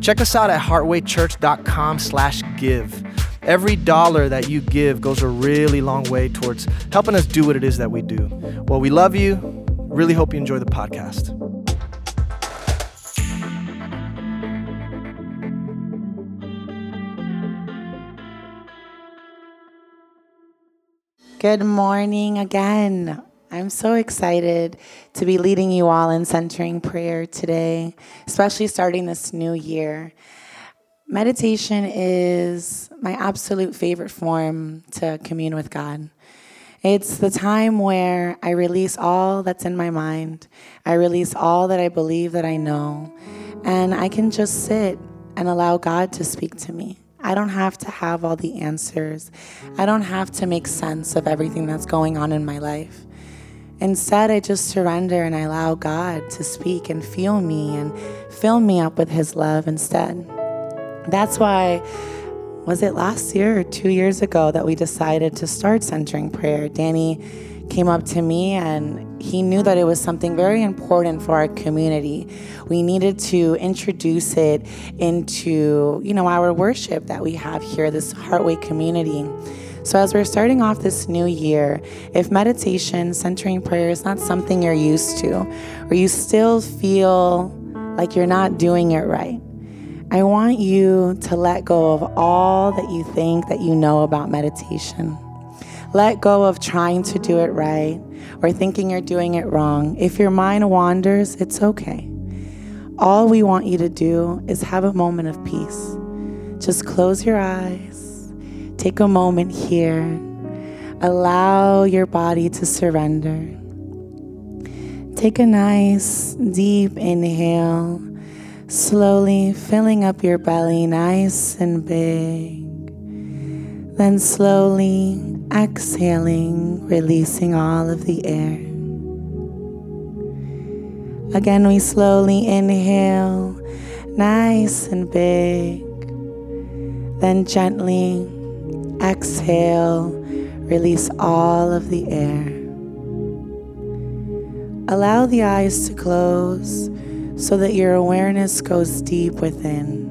check us out at heartwaychurch.com slash give. Every dollar that you give goes a really long way towards helping us do what it is that we do. Well, we love you. Really hope you enjoy the podcast. Good morning again. I'm so excited to be leading you all in centering prayer today, especially starting this new year. Meditation is my absolute favorite form to commune with God. It's the time where I release all that's in my mind. I release all that I believe that I know. And I can just sit and allow God to speak to me. I don't have to have all the answers. I don't have to make sense of everything that's going on in my life. Instead, I just surrender and I allow God to speak and feel me and fill me up with His love instead. That's why, was it last year or two years ago that we decided to start centering prayer? Danny came up to me and he knew that it was something very important for our community. We needed to introduce it into, you know, our worship that we have here, this Heartway community. So, as we're starting off this new year, if meditation, centering prayer is not something you're used to, or you still feel like you're not doing it right, I want you to let go of all that you think that you know about meditation. Let go of trying to do it right or thinking you're doing it wrong. If your mind wanders, it's okay. All we want you to do is have a moment of peace. Just close your eyes Take a moment here. Allow your body to surrender. Take a nice deep inhale, slowly filling up your belly nice and big. Then slowly exhaling, releasing all of the air. Again, we slowly inhale, nice and big. Then gently Exhale, release all of the air. Allow the eyes to close so that your awareness goes deep within.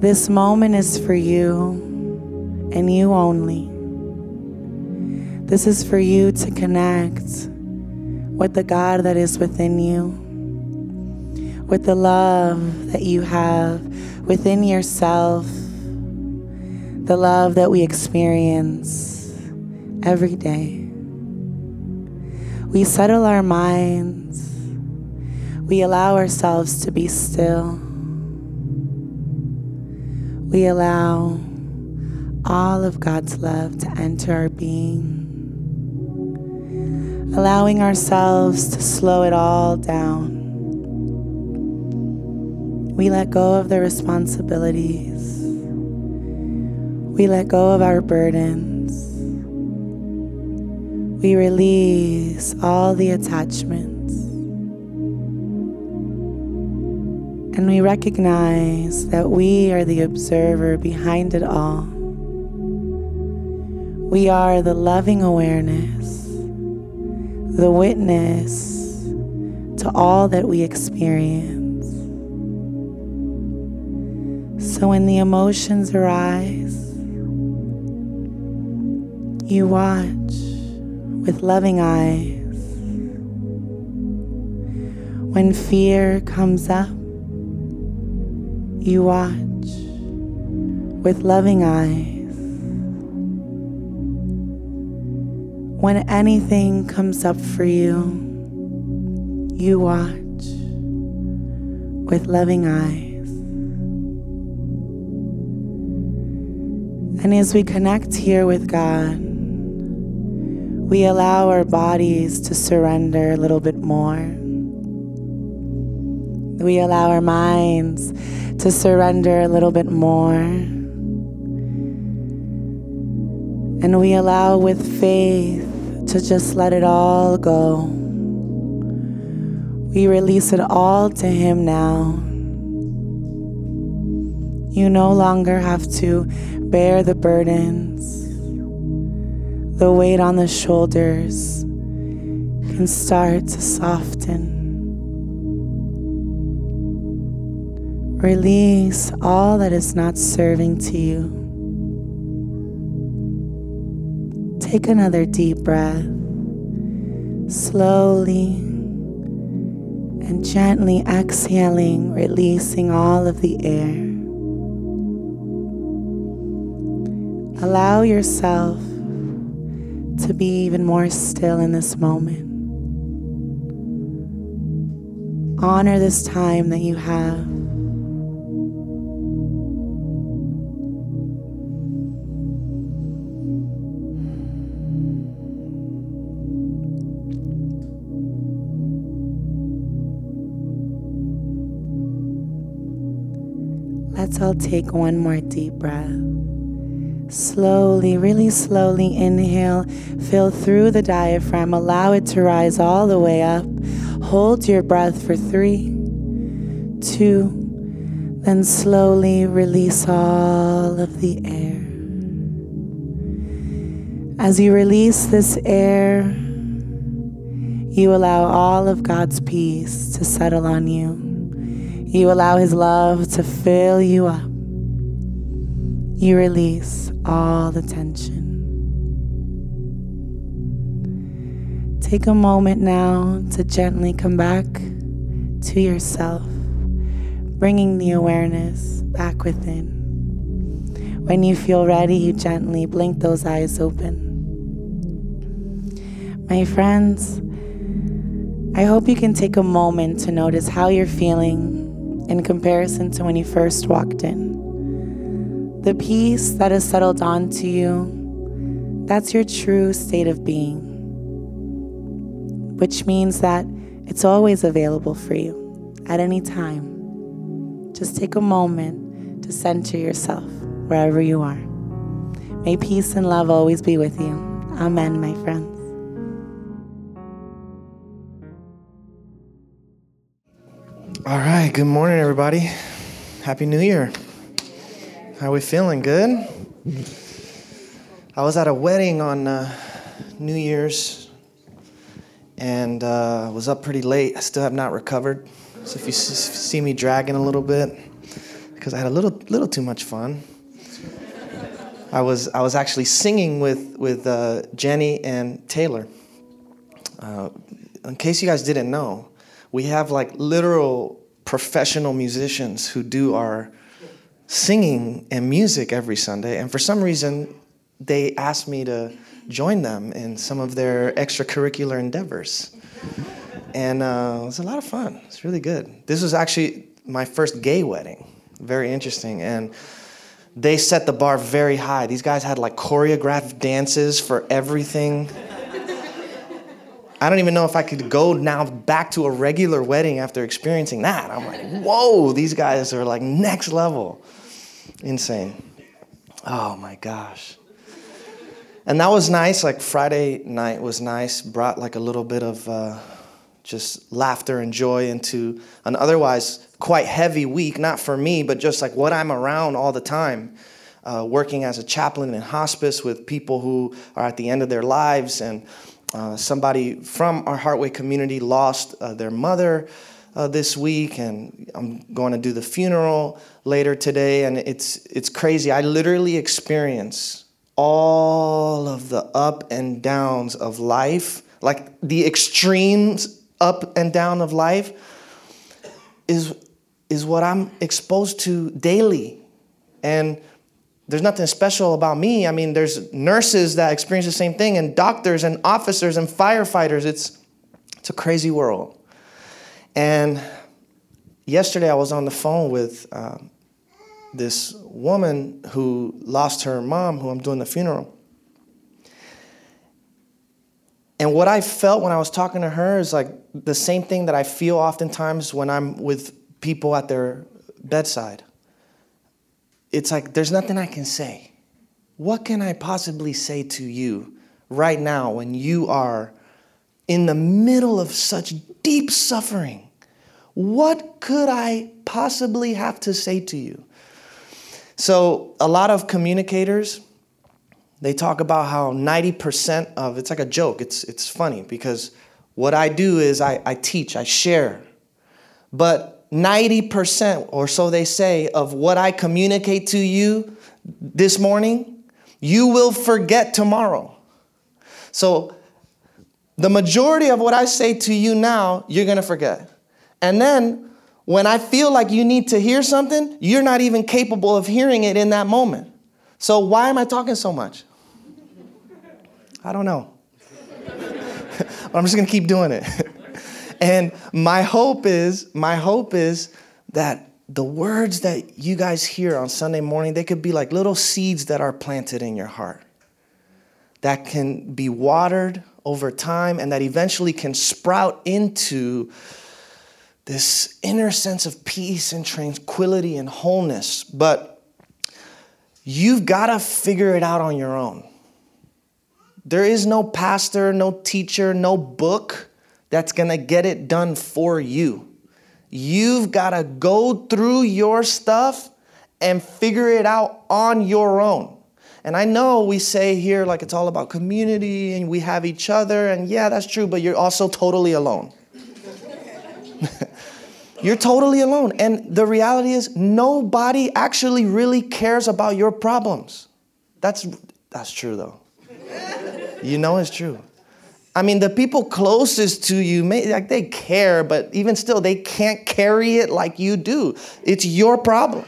This moment is for you and you only. This is for you to connect with the God that is within you, with the love that you have within yourself the love that we experience every day. We settle our minds, we allow ourselves to be still, we allow all of God's love to enter our being. Allowing ourselves to slow it all down. We let go of the responsibilities we let go of our burdens. We release all the attachments. And we recognize that we are the observer behind it all. We are the loving awareness, the witness to all that we experience. So when the emotions arise, you watch with loving eyes. When fear comes up, you watch with loving eyes. When anything comes up for you, you watch with loving eyes. And as we connect here with God, we allow our bodies to surrender a little bit more. We allow our minds to surrender a little bit more. And we allow with faith to just let it all go. We release it all to Him now. You no longer have to bear the burdens. The weight on the shoulders can start to soften. Release all that is not serving to you. Take another deep breath, slowly and gently exhaling, releasing all of the air. Allow yourself to be even more still in this moment. Honor this time that you have. Let's all take one more deep breath. Slowly, really slowly inhale, fill through the diaphragm, allow it to rise all the way up. Hold your breath for three, two, then slowly release all of the air. As you release this air, you allow all of God's peace to settle on you. You allow His love to fill you up. You release all the tension. Take a moment now to gently come back to yourself, bringing the awareness back within. When you feel ready, you gently blink those eyes open. My friends, I hope you can take a moment to notice how you're feeling in comparison to when you first walked in. The peace that has settled onto you, that's your true state of being, which means that it's always available for you at any time. Just take a moment to center yourself wherever you are. May peace and love always be with you. Amen, my friends. All right, good morning, everybody. Happy New Year. How are we feeling? Good? I was at a wedding on uh, New Year's and uh, was up pretty late. I still have not recovered. So if you see me dragging a little bit, because I had a little, little too much fun. I was, I was actually singing with, with uh, Jenny and Taylor. Uh, in case you guys didn't know, we have like literal professional musicians who do our singing and music every Sunday. And for some reason, they asked me to join them in some of their extracurricular endeavors. And uh, it was a lot of fun. It's really good. This was actually my first gay wedding. Very interesting. And they set the bar very high. These guys had like choreographed dances for everything. I don't even know if I could go now back to a regular wedding after experiencing that. I'm like, whoa, these guys are like next level. Insane. Oh my gosh. And that was nice. Like Friday night was nice, brought like a little bit of uh, just laughter and joy into an otherwise quite heavy week, not for me, but just like what I'm around all the time. Uh, working as a chaplain in hospice with people who are at the end of their lives and uh, somebody from our Heartway community lost uh, their mother uh, this week, and I'm going to do the funeral later today, and it's it's crazy. I literally experience all of the up and downs of life, like the extremes up and down of life, is is what I'm exposed to daily, and there's nothing special about me. I mean, there's nurses that experience the same thing, and doctors and officers and firefighters. It's it's a crazy world. And yesterday, I was on the phone with um, this woman who lost her mom, who I'm doing the funeral. And what I felt when I was talking to her is like the same thing that I feel oftentimes when I'm with people at their bedside. It's like, there's nothing I can say. What can I possibly say to you right now when you are in the middle of such deep suffering? What could I possibly have to say to you? So, a lot of communicators, they talk about how 90% of it's like a joke. It's, it's funny because what I do is I, I teach, I share. But 90% or so they say of what I communicate to you this morning, you will forget tomorrow. So, the majority of what I say to you now, you're gonna forget. And then when I feel like you need to hear something, you're not even capable of hearing it in that moment. So why am I talking so much? I don't know. I'm just going to keep doing it. and my hope is, my hope is that the words that you guys hear on Sunday morning, they could be like little seeds that are planted in your heart that can be watered over time and that eventually can sprout into this inner sense of peace and tranquility and wholeness. But you've got to figure it out on your own. There is no pastor, no teacher, no book that's going to get it done for you. You've got to go through your stuff and figure it out on your own. And I know we say here like it's all about community and we have each other, and yeah, that's true, but you're also totally alone. You're totally alone. And the reality is, nobody actually really cares about your problems. That's, that's true, though. You know it's true. I mean, the people closest to you, may, like they care, but even still, they can't carry it like you do. It's your problem,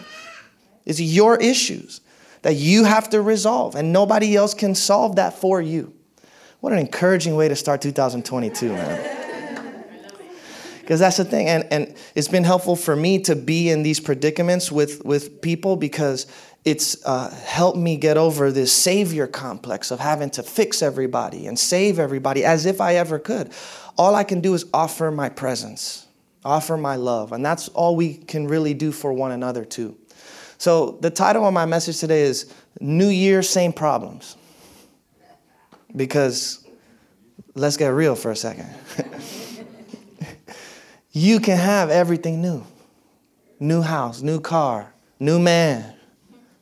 it's your issues that you have to resolve, and nobody else can solve that for you. What an encouraging way to start 2022, man. Because that's the thing and, and it's been helpful for me to be in these predicaments with, with people because it's uh, helped me get over this savior complex of having to fix everybody and save everybody as if i ever could. All i can do is offer my presence offer my love and that's all we can really do for one another too so the title of my message today is new year same problems because let's get real for a second you can have everything new new house, new car, new man,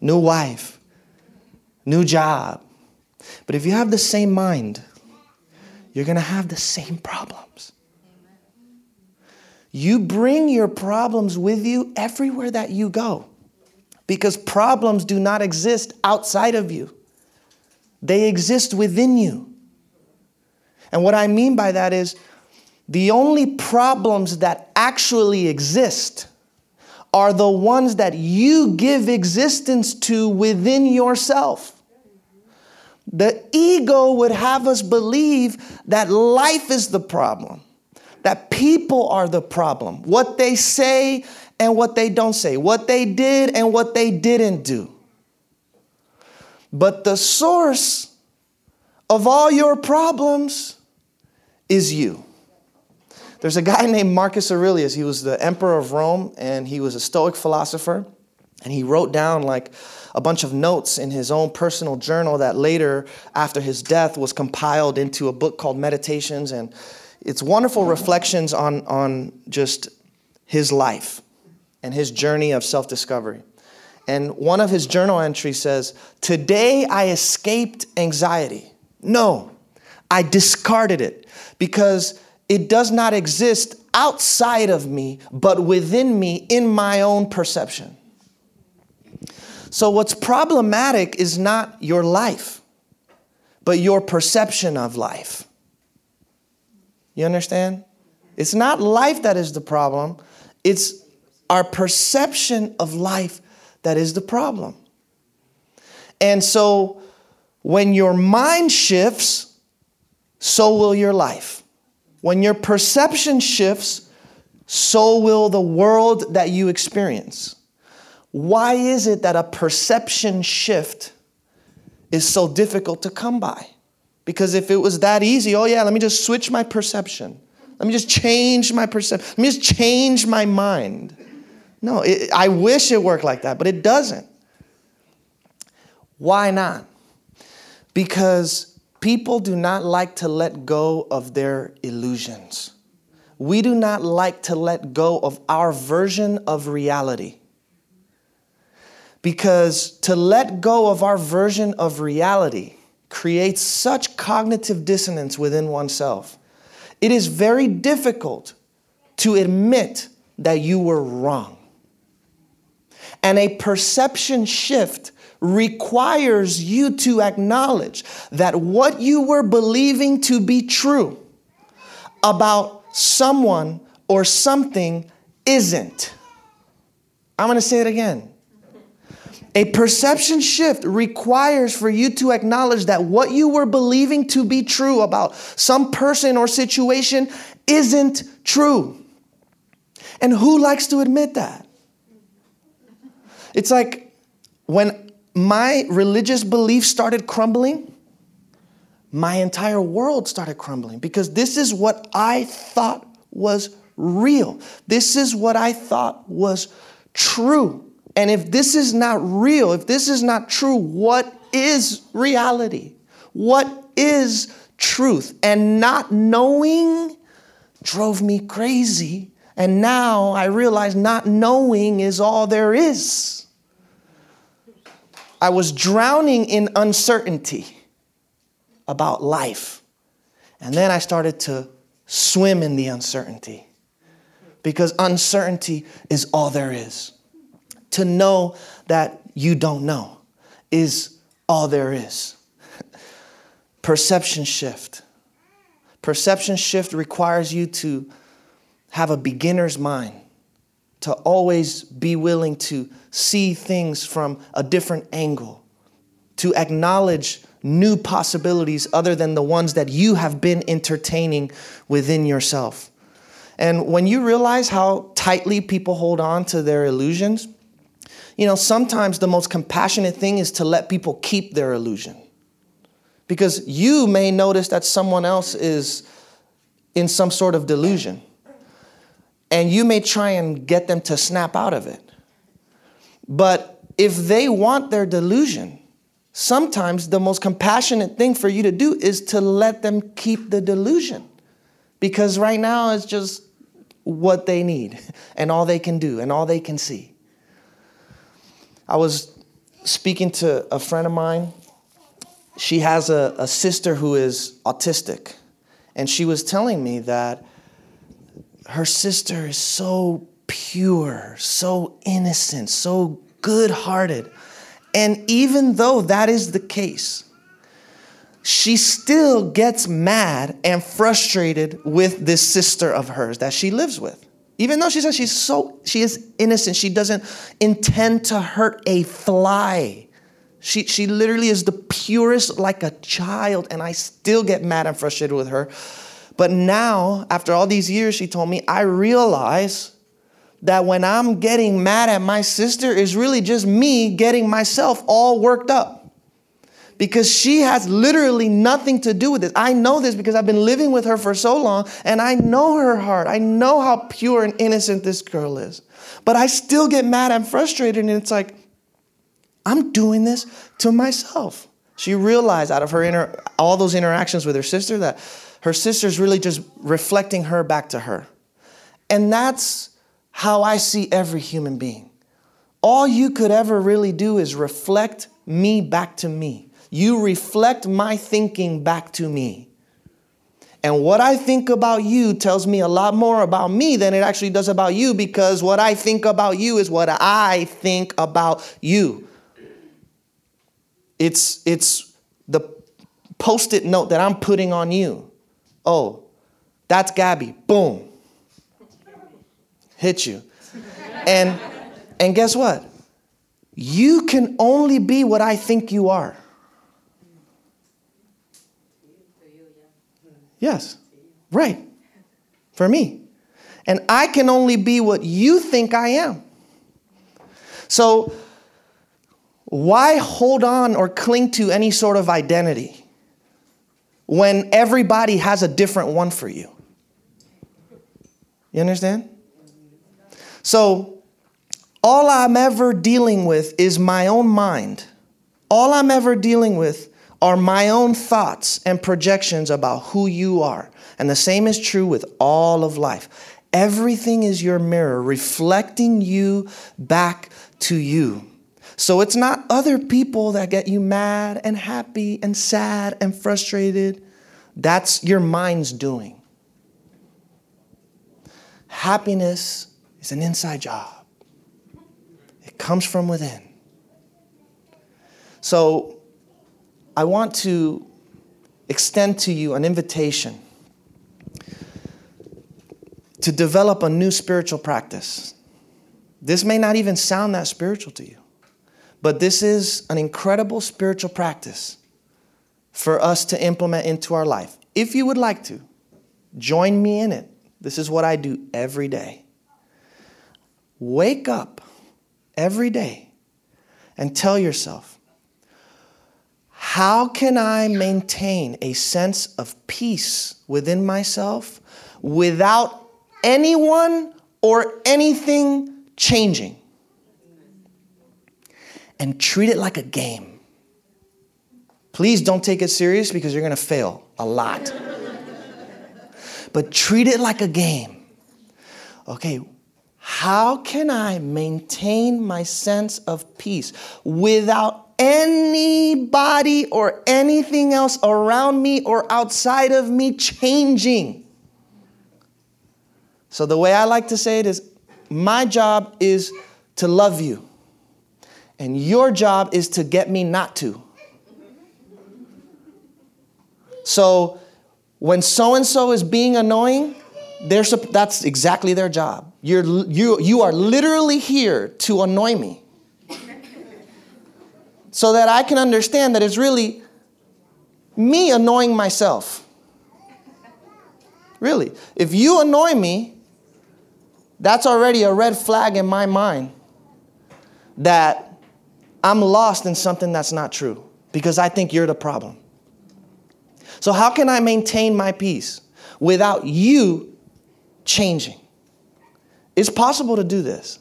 new wife, new job. But if you have the same mind, you're going to have the same problems. You bring your problems with you everywhere that you go because problems do not exist outside of you, they exist within you. And what I mean by that is, the only problems that actually exist are the ones that you give existence to within yourself. The ego would have us believe that life is the problem, that people are the problem, what they say and what they don't say, what they did and what they didn't do. But the source of all your problems is you. There's a guy named Marcus Aurelius. He was the emperor of Rome and he was a Stoic philosopher. And he wrote down like a bunch of notes in his own personal journal that later, after his death, was compiled into a book called Meditations. And it's wonderful reflections on, on just his life and his journey of self discovery. And one of his journal entries says, Today I escaped anxiety. No, I discarded it because it does not exist outside of me, but within me in my own perception. So, what's problematic is not your life, but your perception of life. You understand? It's not life that is the problem, it's our perception of life that is the problem. And so, when your mind shifts, so will your life. When your perception shifts, so will the world that you experience. Why is it that a perception shift is so difficult to come by? Because if it was that easy, oh yeah, let me just switch my perception. Let me just change my perception. Let me just change my mind. No, it, I wish it worked like that, but it doesn't. Why not? Because people do not like to let go of their illusions. We do not like to let go of our version of reality. Because to let go of our version of reality creates such cognitive dissonance within oneself. It is very difficult to admit that you were wrong. And a perception shift requires you to acknowledge that what you were believing to be true about someone or something isn't. I'm gonna say it again. A perception shift requires for you to acknowledge that what you were believing to be true about some person or situation isn't true. And who likes to admit that? It's like when my religious beliefs started crumbling, my entire world started crumbling because this is what I thought was real. This is what I thought was true. And if this is not real, if this is not true, what is reality? What is truth? And not knowing drove me crazy. And now I realize not knowing is all there is. I was drowning in uncertainty about life. And then I started to swim in the uncertainty because uncertainty is all there is. To know that you don't know is all there is. Perception shift. Perception shift requires you to have a beginner's mind, to always be willing to see things from a different angle, to acknowledge new possibilities other than the ones that you have been entertaining within yourself. And when you realize how tightly people hold on to their illusions, you know, sometimes the most compassionate thing is to let people keep their illusion. Because you may notice that someone else is in some sort of delusion. And you may try and get them to snap out of it. But if they want their delusion, sometimes the most compassionate thing for you to do is to let them keep the delusion. Because right now it's just what they need and all they can do and all they can see. I was speaking to a friend of mine. She has a, a sister who is autistic. And she was telling me that her sister is so pure, so innocent, so good hearted. And even though that is the case, she still gets mad and frustrated with this sister of hers that she lives with. Even though she says she's so she is innocent, she doesn't intend to hurt a fly. She, she literally is the purest like a child, and I still get mad and frustrated with her. But now, after all these years, she told me, I realize that when I'm getting mad at my sister is really just me getting myself all worked up. Because she has literally nothing to do with this. I know this because I've been living with her for so long and I know her heart. I know how pure and innocent this girl is. But I still get mad and frustrated, and it's like, I'm doing this to myself. She realized out of her inter- all those interactions with her sister that her sister's really just reflecting her back to her. And that's how I see every human being. All you could ever really do is reflect me back to me. You reflect my thinking back to me. And what I think about you tells me a lot more about me than it actually does about you because what I think about you is what I think about you. It's, it's the post it note that I'm putting on you. Oh, that's Gabby. Boom hit you. And and guess what? You can only be what I think you are. Yes. Right. For me. And I can only be what you think I am. So, why hold on or cling to any sort of identity when everybody has a different one for you? You understand? So all I'm ever dealing with is my own mind. All I'm ever dealing with are my own thoughts and projections about who you are. And the same is true with all of life. Everything is your mirror, reflecting you back to you. So it's not other people that get you mad and happy and sad and frustrated. That's your mind's doing. Happiness is an inside job, it comes from within. So I want to extend to you an invitation to develop a new spiritual practice. This may not even sound that spiritual to you, but this is an incredible spiritual practice for us to implement into our life. If you would like to, join me in it. This is what I do every day. Wake up every day and tell yourself, how can I maintain a sense of peace within myself without anyone or anything changing. And treat it like a game. Please don't take it serious because you're going to fail a lot. but treat it like a game. Okay, how can I maintain my sense of peace without anybody or anything else around me or outside of me changing? So, the way I like to say it is my job is to love you, and your job is to get me not to. So, when so and so is being annoying, that's exactly their job. You're, you, you are literally here to annoy me. So that I can understand that it's really me annoying myself. Really. If you annoy me, that's already a red flag in my mind that I'm lost in something that's not true because I think you're the problem. So, how can I maintain my peace without you changing? It's possible to do this.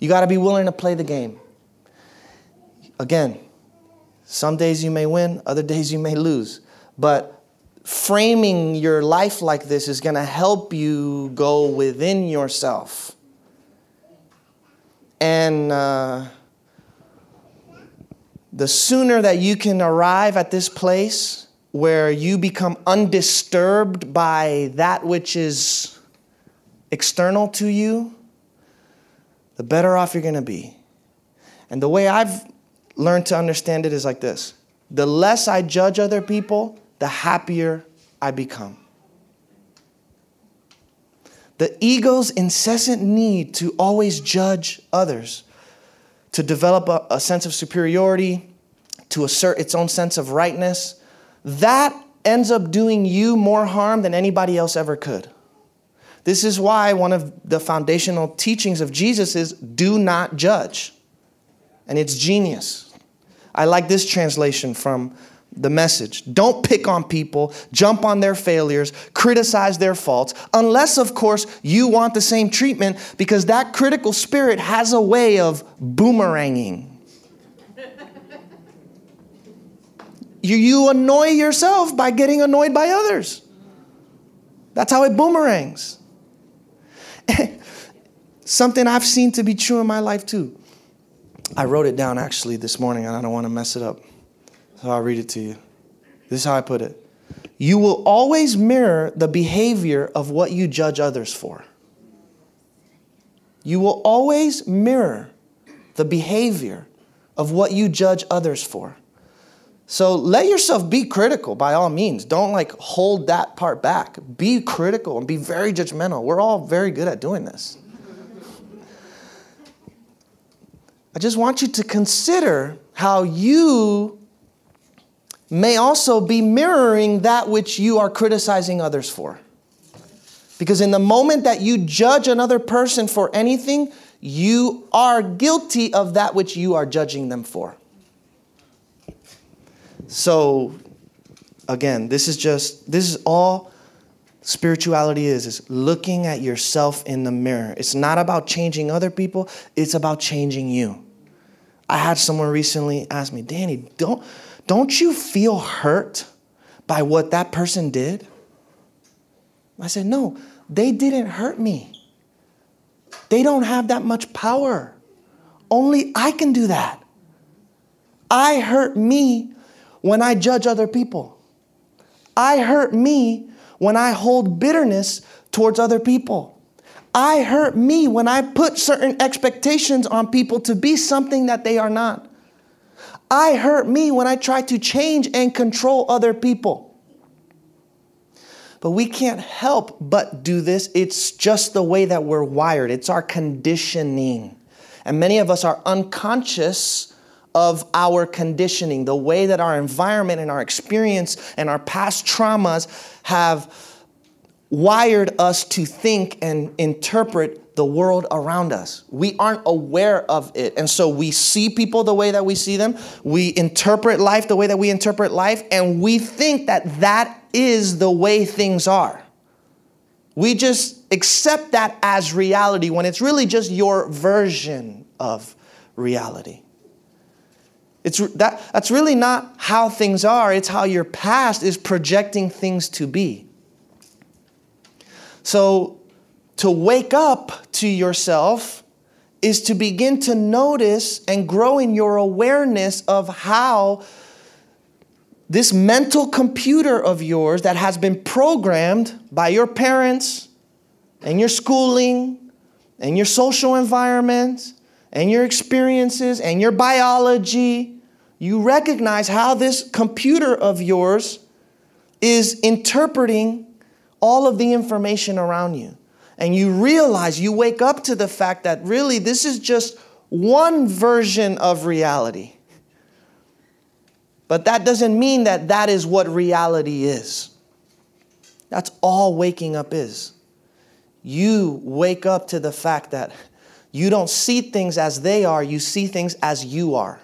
You got to be willing to play the game. Again, some days you may win, other days you may lose. But framing your life like this is going to help you go within yourself. And uh, the sooner that you can arrive at this place where you become undisturbed by that which is external to you, the better off you're going to be. And the way I've learned to understand it is like this the less I judge other people, the happier I become. The ego's incessant need to always judge others, to develop a, a, sense of superiority, to assert its own sense of rightness, that ends up doing you more harm than anybody else ever could. This is why one of the foundational teachings of Jesus is do not judge. And it's genius. I like this translation from the message. Don't pick on people, jump on their failures, criticize their faults, unless, of course, you want the same treatment, because that critical spirit has a way of boomeranging. you, you annoy yourself by getting annoyed by others. That's how it boomerangs. Something I've seen to be true in my life, too. I wrote it down actually this morning, and I don't want to mess it up. So I'll read it to you. This is how I put it. You will always mirror the behavior of what you judge others for. You will always mirror the behavior of what you judge others for. So let yourself be critical by all means. Don't like hold that part back. Be critical and be very judgmental. We're all very good at doing this. I just want you to consider how you may also be mirroring that which you are criticizing others for. Because in the moment that you judge another person for anything, you are guilty of that which you are judging them for. So, again, this is just, this is all spirituality is is looking at yourself in the mirror. It's not about changing other people, it's about changing you. I had someone recently ask me, "Danny, don't don't you feel hurt by what that person did?" I said, "No, they didn't hurt me. They don't have that much power. Only I can do that. I hurt me when I judge other people. I hurt me when I hold bitterness towards other people. I hurt me when I put certain expectations on people to be something that they are not. I hurt me when I try to change and control other people. But we can't help but do this. It's just the way that we're wired, it's our conditioning. And many of us are unconscious of our conditioning, the way that our environment and our experience and our past traumas have wired us to think and interpret the world around us. We aren't aware of it. And so we see people the way that we see them, we interpret life the way that we interpret life, and we think that that is the way things are. We just accept that as reality when it's really just your version of reality. It's that, that's really not how things are, it's how your past is projecting things to be. So, to wake up to yourself is to begin to notice and grow in your awareness of how this mental computer of yours that has been programmed by your parents and your schooling and your social environment and your experiences and your biology, you recognize how this computer of yours is interpreting all of the information around you. And you realize, you wake up to the fact that really this is just one version of reality. But that doesn't mean that that is what reality is. That's all waking up is. You wake up to the fact that you don't see things as they are, you see things as you are.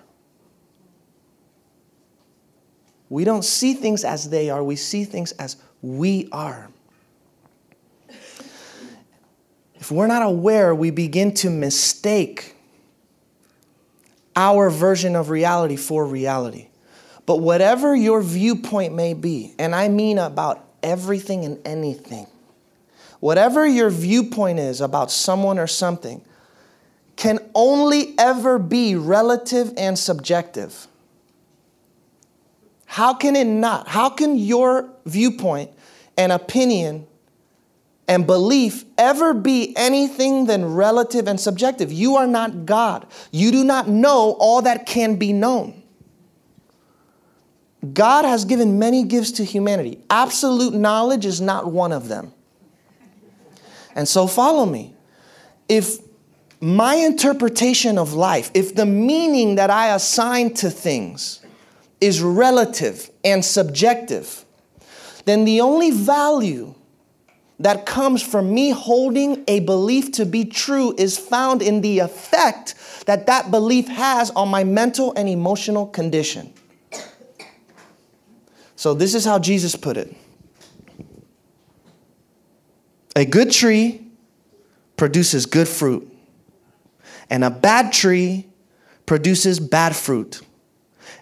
We don't see things as they are, we see things as we are. If we're not aware, we begin to mistake our version of reality for reality. But whatever your viewpoint may be, and I mean about everything and anything, whatever your viewpoint is about someone or something, can only ever be relative and subjective. How can it not? How can your viewpoint and opinion and belief ever be anything than relative and subjective? You are not God. You do not know all that can be known. God has given many gifts to humanity. Absolute knowledge is not one of them. And so follow me. If my interpretation of life, if the meaning that I assign to things is relative and subjective, then the only value that comes from me holding a belief to be true is found in the effect that that belief has on my mental and emotional condition. So, this is how Jesus put it A good tree produces good fruit, and a bad tree produces bad fruit.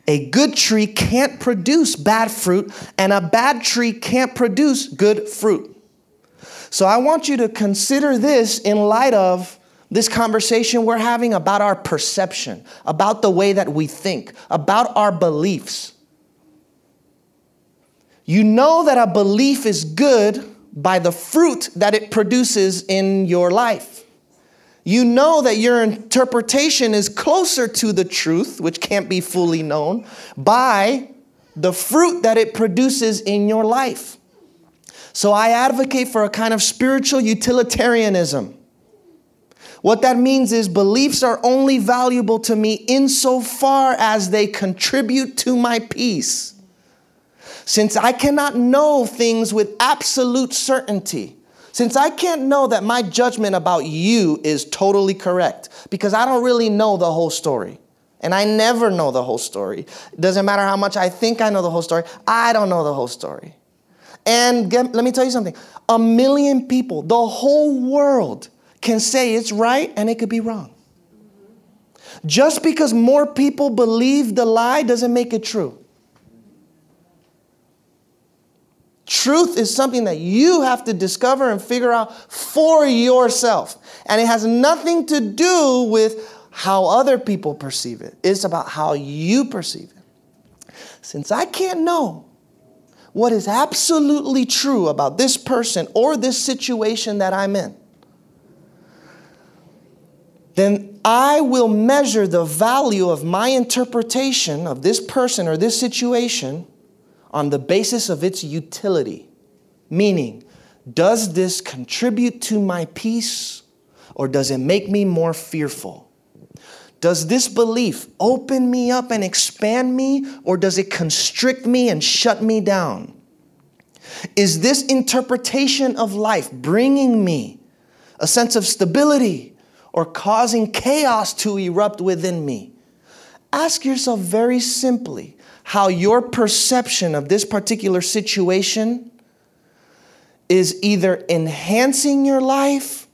A good tree can't produce bad fruit, and a bad tree can't produce good fruit. So, I want you to consider this in light of this conversation we're having about our perception, about the way that we think, about our beliefs. You know that a belief is good by the fruit that it produces in your life. You know that your interpretation is closer to the truth, which can't be fully known, by the fruit that it produces in your life. So I advocate for a kind of spiritual utilitarianism. What that means is beliefs are only valuable to me insofar as they contribute to my peace. Since I cannot know things with absolute certainty, since I can't know that my judgment about you is totally correct, because I don't really know the whole story. And I never know the whole story. It doesn't matter how much I think I know the whole story, I don't know the whole story. And get, let me tell you something a million people, the whole world, can say it's right and it could be wrong. Just because more people believe the lie doesn't make it true. Truth is something that you have to discover and figure out for yourself. And it has nothing to do with how other people perceive it, it's about how you perceive it. Since I can't know what is absolutely true about this person or this situation that I'm in, then I will measure the value of my interpretation of this person or this situation on the basis of its utility. Meaning, does this contribute to my peace or does it make me more fearful? Does this belief open me up and expand me or does it constrict me and shut me down? Is this interpretation of life bringing me a sense of stability or causing chaos to erupt within me? Ask yourself very simply how your perception of this particular situation is either enhancing your life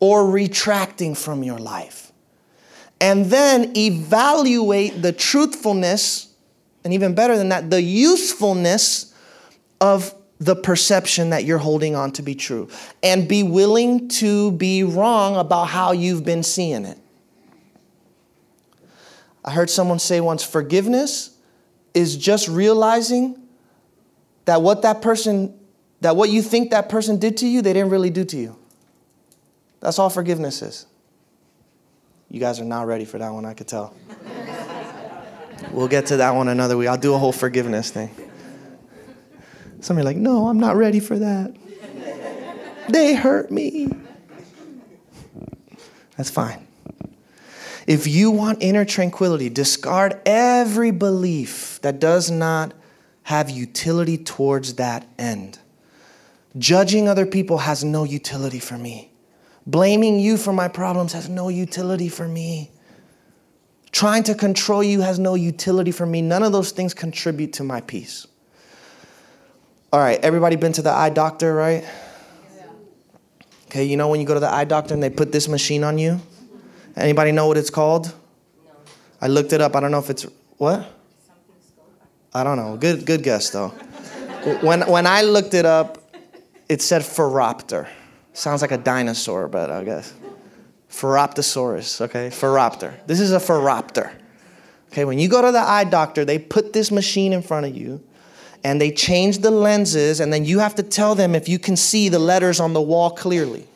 or retracting from your life. And then evaluate the truthfulness, and even better than that, the usefulness of the perception that you're holding on to be true. And be willing to be wrong about how you've been seeing it. I heard someone say once forgiveness is just realizing that what that person, that what you think that person did to you, they didn't really do to you. That's all forgiveness is. You guys are not ready for that one, I could tell. we'll get to that one another week. I'll do a whole forgiveness thing. Some are like, no, I'm not ready for that. they hurt me. That's fine. If you want inner tranquility, discard every belief that does not have utility towards that end. Judging other people has no utility for me. Blaming you for my problems has no utility for me. Trying to control you has no utility for me. None of those things contribute to my peace. All right, everybody been to the eye doctor, right? Yeah. Okay, you know when you go to the eye doctor and they put this machine on you? Anybody know what it's called? No. I looked it up. I don't know if it's what? I don't know. Good good guess though. when when I looked it up, it said Phoropter. Sounds like a dinosaur, but I guess. Phoroptosaurus, okay? Phoropter. This is a Phoropter. Okay, when you go to the eye doctor, they put this machine in front of you and they change the lenses, and then you have to tell them if you can see the letters on the wall clearly.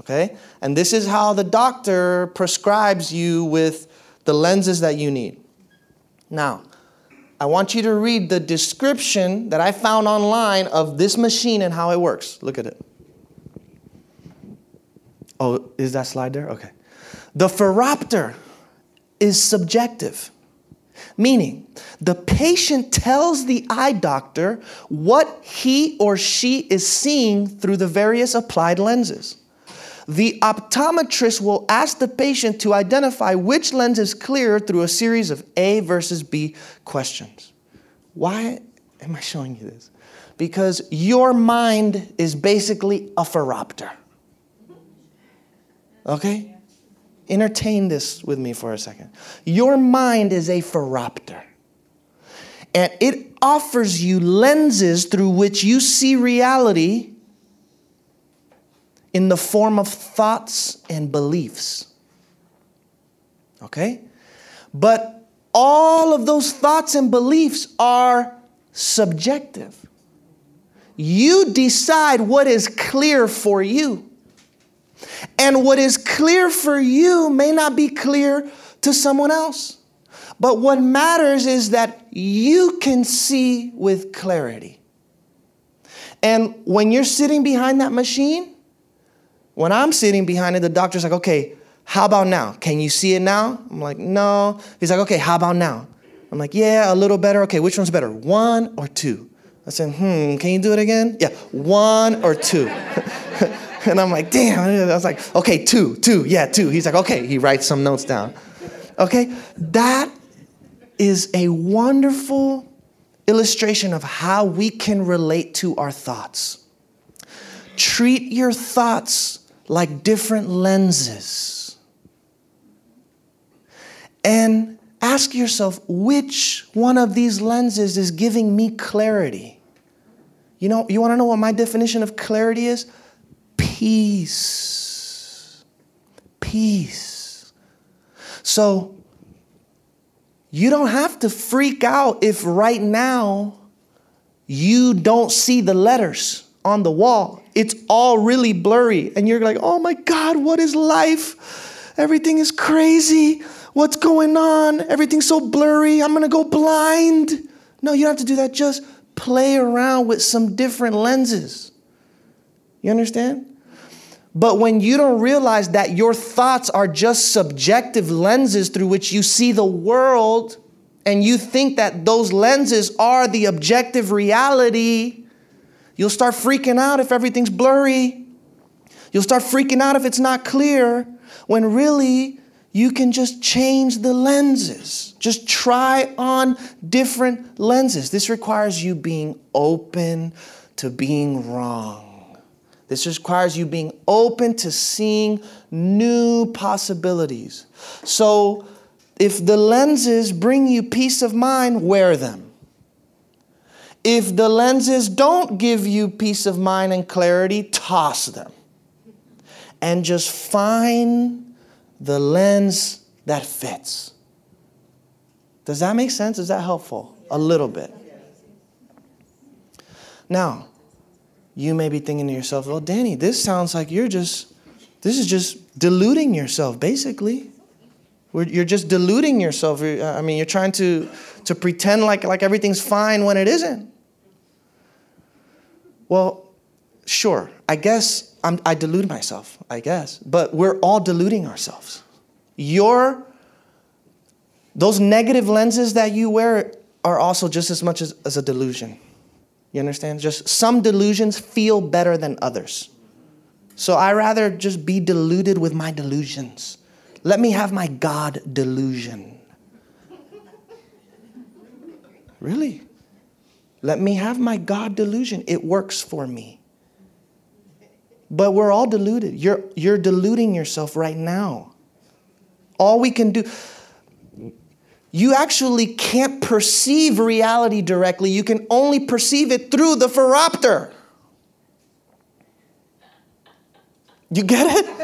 Okay? And this is how the doctor prescribes you with the lenses that you need. Now, I want you to read the description that I found online of this machine and how it works. Look at it. Oh, is that slide there? Okay. The phoropter is subjective, meaning the patient tells the eye doctor what he or she is seeing through the various applied lenses the optometrist will ask the patient to identify which lens is clear through a series of A versus B questions. Why am I showing you this? Because your mind is basically a phoropter. Okay? Entertain this with me for a second. Your mind is a phoropter. And it offers you lenses through which you see reality in the form of thoughts and beliefs. Okay? But all of those thoughts and beliefs are subjective. You decide what is clear for you. And what is clear for you may not be clear to someone else. But what matters is that you can see with clarity. And when you're sitting behind that machine, when I'm sitting behind it, the doctor's like, okay, how about now? Can you see it now? I'm like, no. He's like, okay, how about now? I'm like, yeah, a little better. Okay, which one's better, one or two? I said, hmm, can you do it again? Yeah, one or two. and I'm like, damn. I was like, okay, two, two, yeah, two. He's like, okay. He writes some notes down. Okay, that is a wonderful illustration of how we can relate to our thoughts. Treat your thoughts like different lenses. And ask yourself which one of these lenses is giving me clarity? You know, you want to know what my definition of clarity is? Peace. Peace. So, you don't have to freak out if right now you don't see the letters on the wall. It's all really blurry. And you're like, oh my God, what is life? Everything is crazy. What's going on? Everything's so blurry. I'm going to go blind. No, you don't have to do that. Just play around with some different lenses. You understand? But when you don't realize that your thoughts are just subjective lenses through which you see the world, and you think that those lenses are the objective reality, you'll start freaking out if everything's blurry. You'll start freaking out if it's not clear, when really you can just change the lenses. Just try on different lenses. This requires you being open to being wrong. This requires you being open to seeing new possibilities. So, if the lenses bring you peace of mind, wear them. If the lenses don't give you peace of mind and clarity, toss them. And just find the lens that fits. Does that make sense? Is that helpful? A little bit. Now, you may be thinking to yourself, well, Danny, this sounds like you're just, this is just deluding yourself, basically. You're just deluding yourself. I mean, you're trying to, to pretend like, like everything's fine when it isn't. Well, sure, I guess I'm, I delude myself, I guess. But we're all deluding ourselves. Your, those negative lenses that you wear are also just as much as, as a delusion. You understand? Just some delusions feel better than others. So I rather just be deluded with my delusions. Let me have my God delusion. Really? Let me have my God delusion. It works for me. But we're all deluded. You're, you're deluding yourself right now. All we can do, you actually can't perceive reality directly. You can only perceive it through the phoropter. You get it?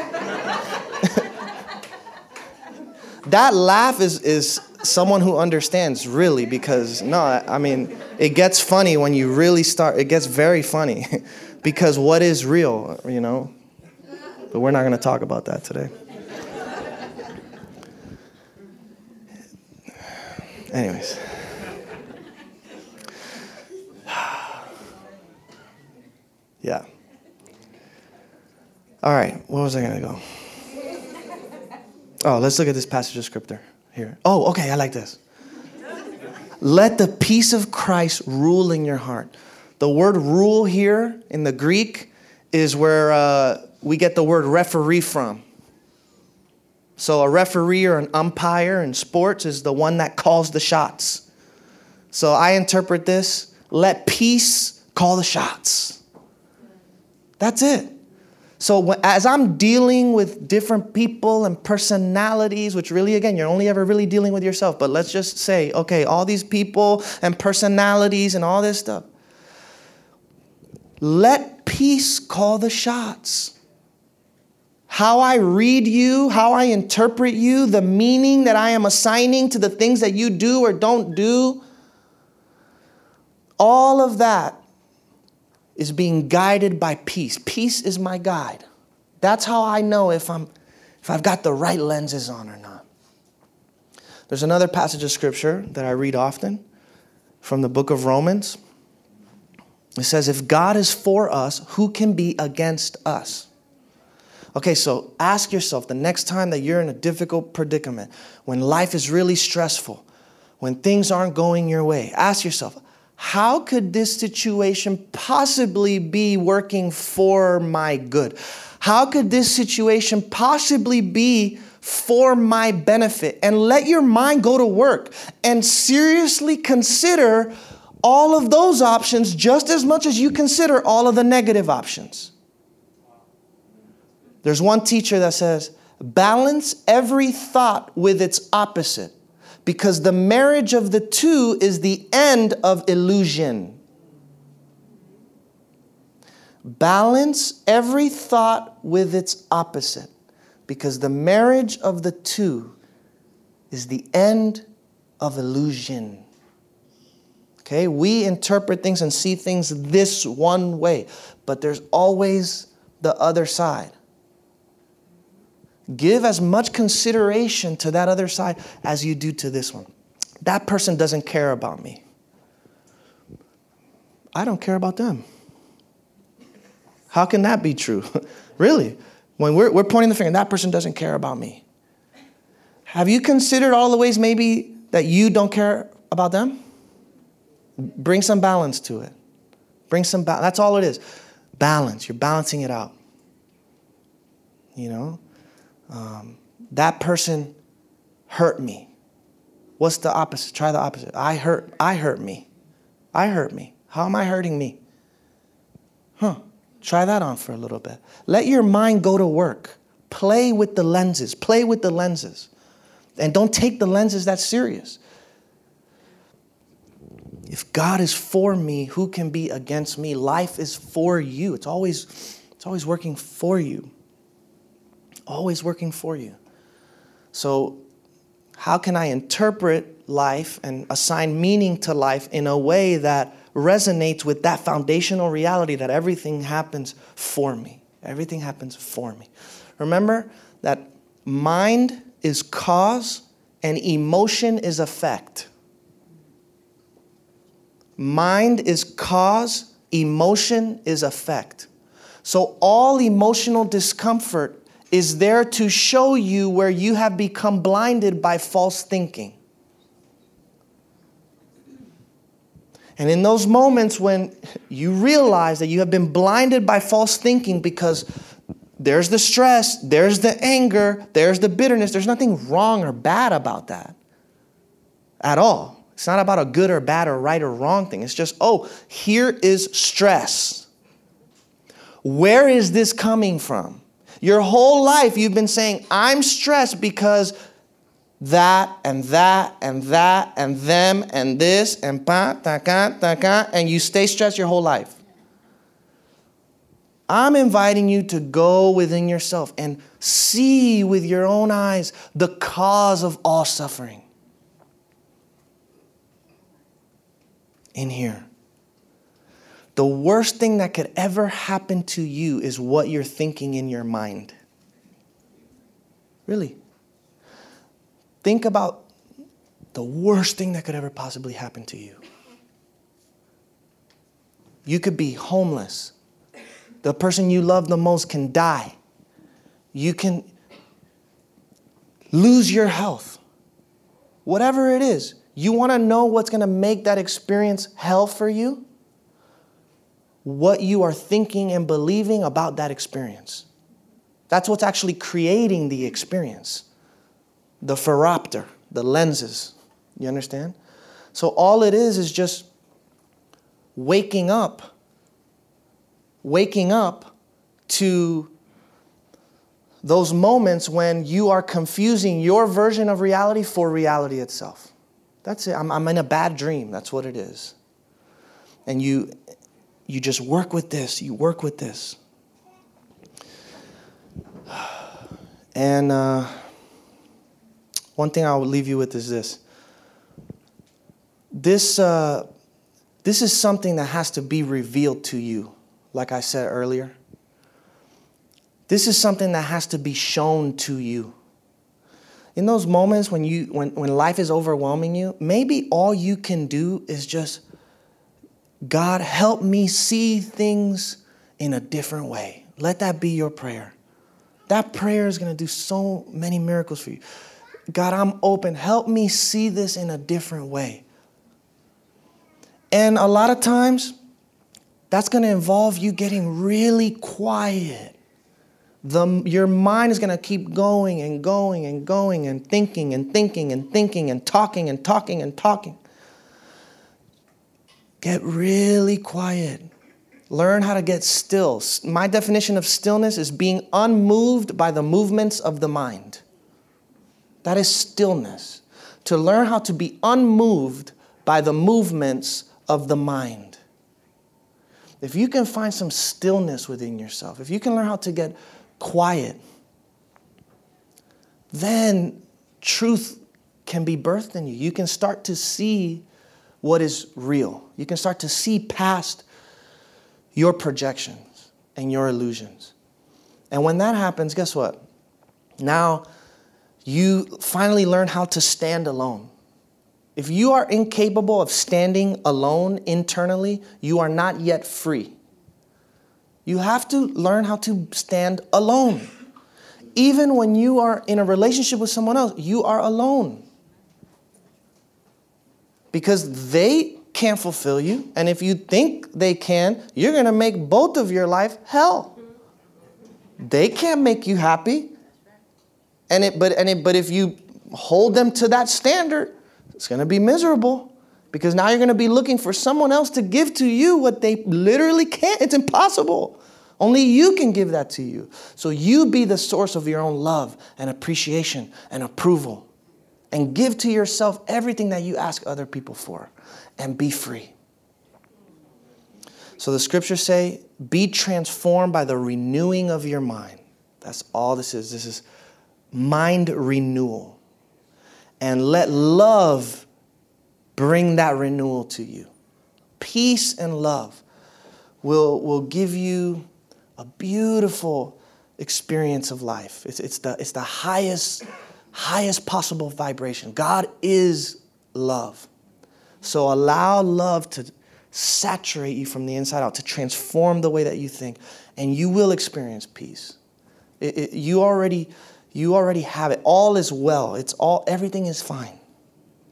that laugh is, is someone who understands, really, because no, I mean, it gets funny when you really start, it gets very funny because what is real, you know? But we're not going to talk about that today. Anyways. yeah. All right, where was I going to go? Oh, let's look at this passage of scripture here. Oh, okay, I like this. Let the peace of Christ rule in your heart. The word rule here in the Greek is where uh, we get the word referee from. So, a referee or an umpire in sports is the one that calls the shots. So, I interpret this let peace call the shots. That's it. So, as I'm dealing with different people and personalities, which really, again, you're only ever really dealing with yourself, but let's just say, okay, all these people and personalities and all this stuff, let peace call the shots how I read you, how I interpret you, the meaning that I am assigning to the things that you do or don't do, all of that is being guided by peace. Peace is my guide. That's how I know if I'm if I've got the right lenses on or not. There's another passage of scripture that I read often from the book of Romans. It says, If God is for us, who can be against us? Okay, so ask yourself the next time that you're in a difficult predicament, when life is really stressful, when things aren't going your way, ask yourself, how could this situation possibly be working for my good? How could this situation possibly be for my benefit? And let your mind go to work and seriously consider all of those options just as much as you consider all of the negative options. There's one teacher that says, balance every thought with its opposite because the marriage of the two is the end of illusion. Balance every thought with its opposite because the marriage of the two is the end of illusion. Okay, we interpret things and see things this one way, but there's always the other side. Give as much consideration to that other side as you do to this one. That person doesn't care about me. I don't care about them. How can that be true? really? When we're, we're pointing the finger, that person doesn't care about me. Have you considered all the ways maybe that you don't care about them? Bring some balance to it. Bring some balance. That's all it is. Balance. You're balancing it out. You know? Um, that person hurt me. What's the opposite? Try the opposite. I hurt. I hurt me. I hurt me. How am I hurting me? Huh. Try that on for a little bit. Let your mind go to work. Play with the lenses. Play with the lenses. And don't take the lenses that serious. If God is for me, who can be against me? Life is for you. It's always, it's always working for you always working for you. So, how can I interpret life and assign meaning to life in a way that resonates with that foundational reality that everything happens for me? Everything happens for me. Remember that mind is cause and emotion is effect. Mind is cause, emotion is effect. So all emotional discomfort is there to show you where you have become blinded by false thinking. And in those moments when you realize that you have been blinded by false thinking because there's the stress, there's the anger, there's the bitterness, there's nothing wrong or bad about that at all. It's not about a good or bad or right or wrong thing. It's just, oh, here is stress. Where is this coming from? Your whole life, you've been saying, I'm stressed because that and that and that and them and this and pa, ta, ka, ta, ka, and you stay stressed your whole life. I'm inviting you to go within yourself and see with your own eyes the cause of all suffering. In here. The worst thing that could ever happen to you is what you're thinking in your mind. Really. Think about the worst thing that could ever possibly happen to you. You could be homeless. The person you love the most can die. You can lose your health. Whatever it is, you want to know what's going to make that experience hell for you? What you are thinking and believing about that experience. That's what's actually creating the experience. The phoropter, the lenses. You understand? So all it is is just waking up, waking up to those moments when you are confusing your version of reality for reality itself. That's it. I'm, I'm in a bad dream. That's what it is. And you you just work with this, you work with this. And uh, one thing I will leave you with is this. This, uh, this is something that has to be revealed to you, like I said earlier. This is something that has to be shown to you. In those moments when, you, when, when life is overwhelming you, maybe all you can do is just God, help me see things in a different way. Let that be your prayer. That prayer is going to do so many miracles for you. God, I'm open. Help me see this in a different way. And a lot of times, that's going to involve you getting really quiet. The, your mind is going to keep going and going and going and thinking and thinking and thinking and talking and talking and talking. Get really quiet. Learn how to get still. My definition of stillness is being unmoved by the movements of the mind. That is stillness. To learn how to be unmoved by the movements of the mind. If you can find some stillness within yourself, if you can learn how to get quiet, then truth can be birthed in you. You can start to see what is real. You can start to see past your projections and your illusions. And when that happens, guess what? Now you finally learn how to stand alone. If you are incapable of standing alone internally, you are not yet free. You have to learn how to stand alone. Even when you are in a relationship with someone else, you are alone. Because they can't fulfill you, and if you think they can, you're gonna make both of your life hell. They can't make you happy. And it, but, and it, but if you hold them to that standard, it's going to be miserable because now you're going to be looking for someone else to give to you what they literally can't. It's impossible. Only you can give that to you. So you be the source of your own love and appreciation and approval. And give to yourself everything that you ask other people for and be free. So the scriptures say, be transformed by the renewing of your mind. That's all this is. This is mind renewal and let love bring that renewal to you. Peace and love will, will give you a beautiful experience of life. It's, it's, the, it's the highest, highest possible vibration. God is love. So allow love to saturate you from the inside out, to transform the way that you think, and you will experience peace. It, it, you already you already have it. All is well. It's all everything is fine.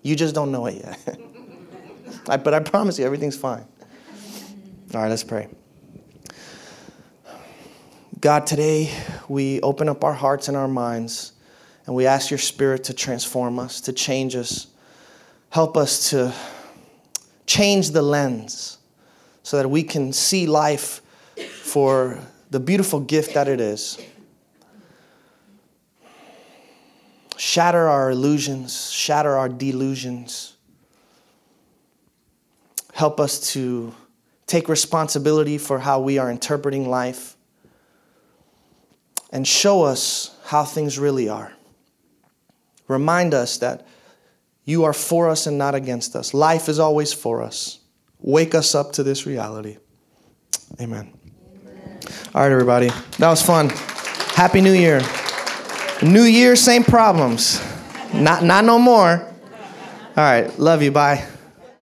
You just don't know it yet. I, but I promise you, everything's fine. All right, let's pray. God, today we open up our hearts and our minds and we ask your spirit to transform us, to change us. Help us to change the lens so that we can see life for the beautiful gift that it is. shatter our illusions, shatter our delusions. Help us to take responsibility for how we are interpreting life and show us how things really are. Remind us that you are for us and not against us. Life is always for us. Wake us up to this reality. Amen. Amen. All right, everybody. That was fun. Happy New Year. New Year, same problems. Not, not no more. All right. Love you. Bye.